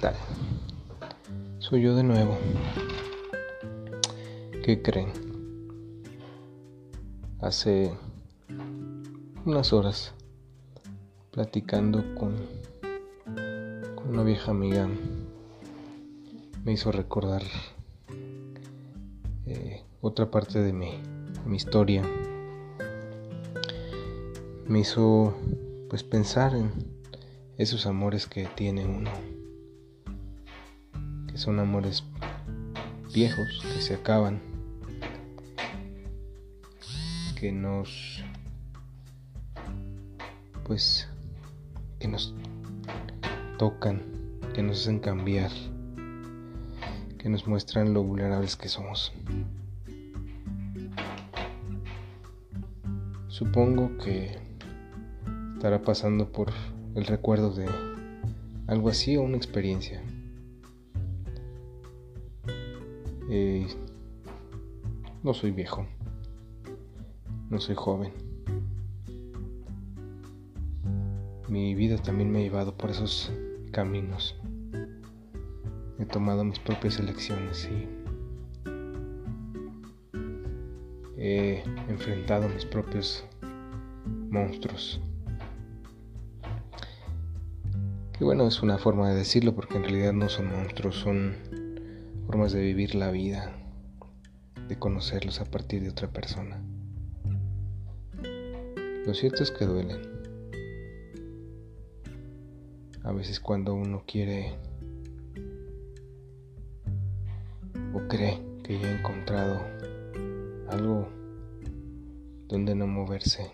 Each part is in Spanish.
tal? Soy yo de nuevo. ¿Qué creen? Hace unas horas, platicando con, una vieja amiga, me hizo recordar eh, otra parte de mi, mi historia. Me hizo pues pensar en esos amores que tiene uno, que son amores viejos, que se acaban, que nos, pues, que nos tocan, que nos hacen cambiar, que nos muestran lo vulnerables que somos. Supongo que estará pasando por el recuerdo de algo así o una experiencia. Eh, no soy viejo, no soy joven. Mi vida también me ha llevado por esos caminos. He tomado mis propias elecciones y he enfrentado mis propios monstruos. Y bueno, es una forma de decirlo porque en realidad no son monstruos, son formas de vivir la vida, de conocerlos a partir de otra persona. Lo cierto es que duelen. A veces cuando uno quiere o cree que ya ha encontrado algo donde no moverse,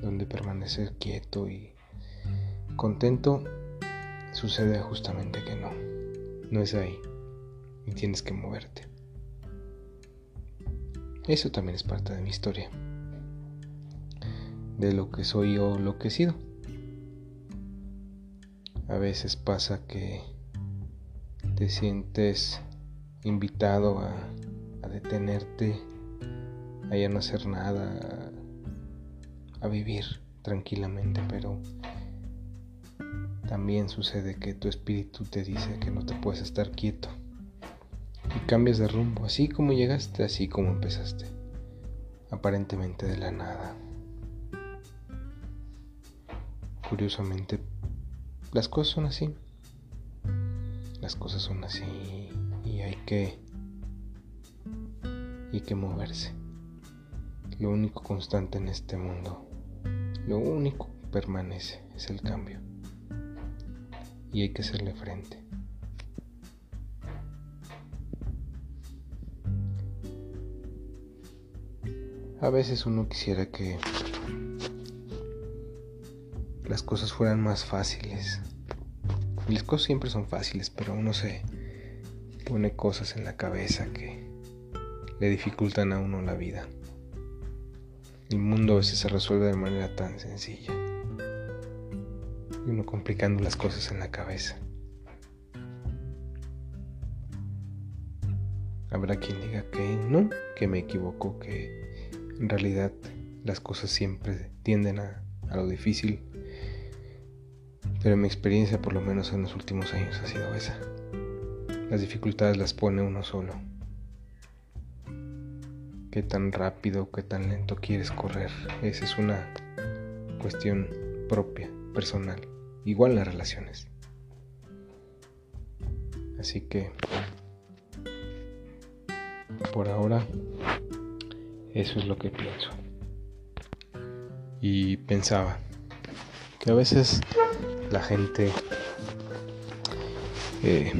donde permanecer quieto y contento, sucede justamente que no, no es ahí y tienes que moverte. Eso también es parte de mi historia, de lo que soy o lo que he sido. A veces pasa que te sientes invitado a, detenerte, a ya no hacer nada, a vivir tranquilamente, pero también sucede que tu espíritu te dice que no te puedes estar quieto y cambias de rumbo, así como llegaste, así como empezaste, aparentemente de la nada. Curiosamente, las cosas son así. Las cosas son así y hay que y hay que moverse. Lo único constante en este mundo, lo único permanece es el cambio y hay que hacerle frente. A veces uno quisiera que las cosas fueran más fáciles. Y las cosas siempre son fáciles, pero uno se pone cosas en la cabeza que le dificultan a uno la vida. El mundo a veces se resuelve de manera tan sencilla y uno complicando las cosas en la cabeza. Habrá quien diga que no, que me equivoco, que en realidad las cosas siempre tienden a, a lo difícil. Pero mi experiencia, por lo menos en los últimos años, ha sido esa. Las dificultades las pone uno solo. Qué tan rápido, qué tan lento quieres correr. Esa es una cuestión propia, personal igual las relaciones. Así que por ahora eso es lo que pienso. Y pensaba que a veces la gente eh,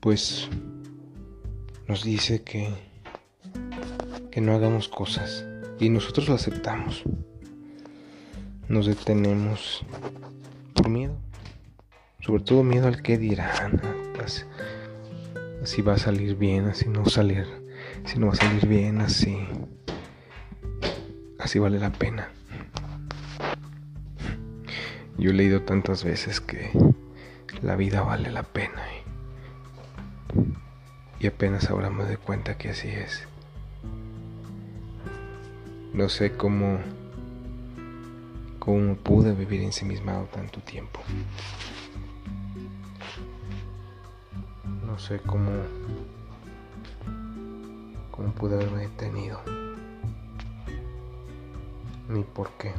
pues nos dice que que no hagamos cosas y nosotros lo aceptamos nos detenemos por miedo. Sobre todo miedo al que dirán. Así, va a salir bien, así no salir. Si no va a salir bien, así. Así vale la pena. Yo he leído tantas veces que la vida vale la pena. Y, y apenas ahora me doy cuenta que así es. No sé cómo cómo pude vivir ensimismado tanto tiempo. sé cómo cómo pude haberme detenido ni por qué.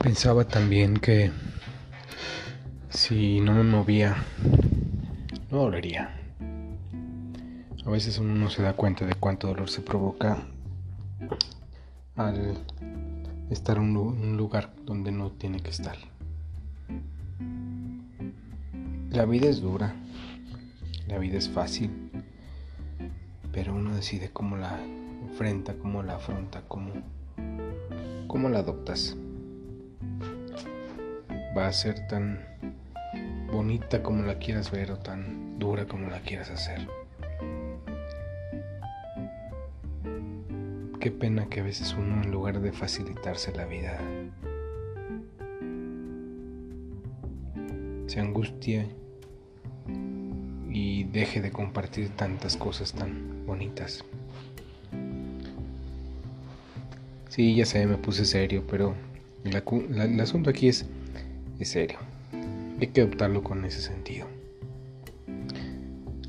Pensaba también que si no me movía, no dolería. A veces uno no se da cuenta de cuánto dolor se provoca al estar en un lugar donde no tiene que estar. La vida es dura, la vida es fácil, pero uno decide cómo la enfrenta, cómo la afronta, cómo, cómo la adoptas. Va a ser tan bonita como la quieras ver o tan dura como la quieras hacer. Qué pena que a veces uno en lugar de facilitarse la vida se angustia y deje de compartir tantas cosas tan bonitas. Sí, ya sé, me puse serio, pero el asunto aquí es, es serio. Hay que adoptarlo con ese sentido.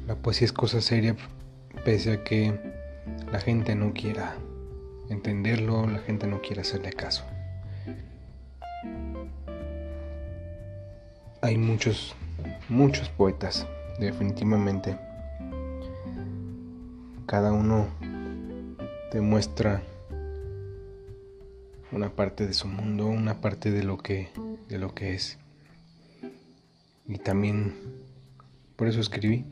La poesía es cosa seria pese a que la gente no quiera entenderlo, la gente no quiera hacerle caso. Hay muchos, muchos poetas definitivamente. Cada uno demuestra una parte de su mundo, una parte de lo que de lo que es. Y también por eso escribí.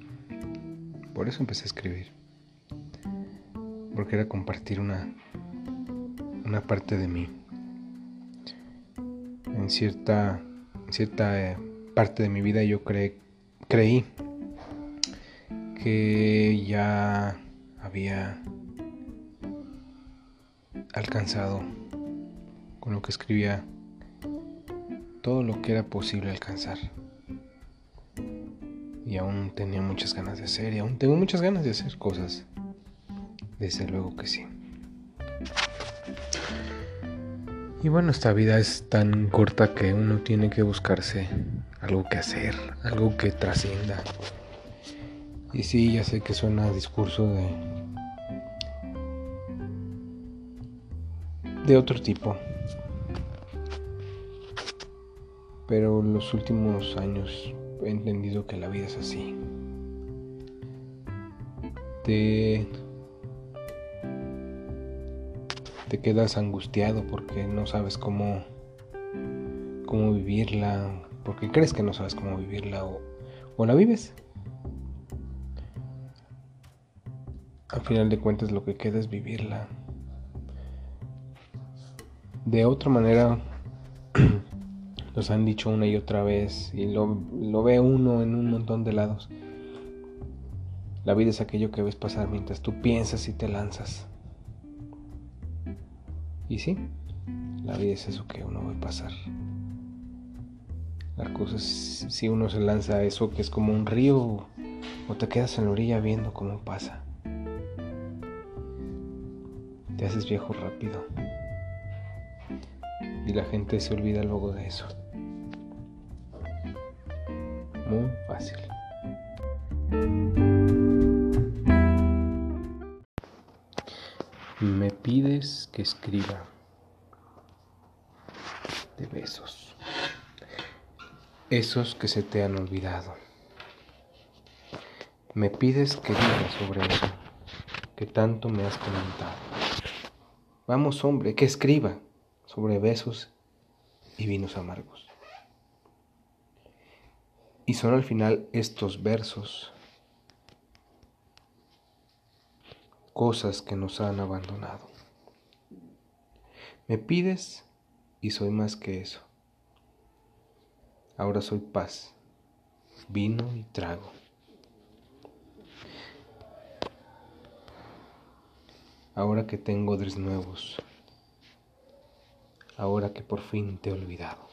Por eso empecé a escribir. Porque era compartir una una parte de mí. En cierta cierta eh, parte de mi vida yo creí que ya había alcanzado con lo que escribía todo lo que era posible alcanzar. Y aún tenía muchas ganas de hacer, y aún tengo muchas ganas de hacer cosas. Desde luego que sí. Y bueno, esta vida es tan corta que uno tiene que buscarse algo que hacer, algo que trascienda, y sí, ya sé que suena discurso de. de otro tipo. Pero los últimos años he entendido que la vida es así. Te. Te quedas angustiado porque no sabes cómo. cómo vivirla. Porque crees que no sabes cómo vivirla o, la vives. Al final de cuentas lo que queda es vivirla. De otra manera, nos han dicho una y otra vez, y lo ve uno en un montón de lados. La vida es aquello que ves pasar mientras tú piensas y te lanzas. Y sí, la vida es eso que uno ve pasar. La cosa es si uno se lanza a eso que es como un río o te quedas en la orilla viendo cómo pasa te haces viejo rápido. Y la gente se olvida luego de eso. Muy fácil. Me pides que escriba de besos. Esos que se te han olvidado. Me pides que diga sobre eso que tanto me has comentado. Vamos, hombre, que escriba sobre besos y vinos amargos. Y son al final estos versos cosas que nos han abandonado. Me pides y soy más que eso. Ahora soy paz, vino y trago. ahora que tengo odres nuevos, ahora que por fin te he olvidado.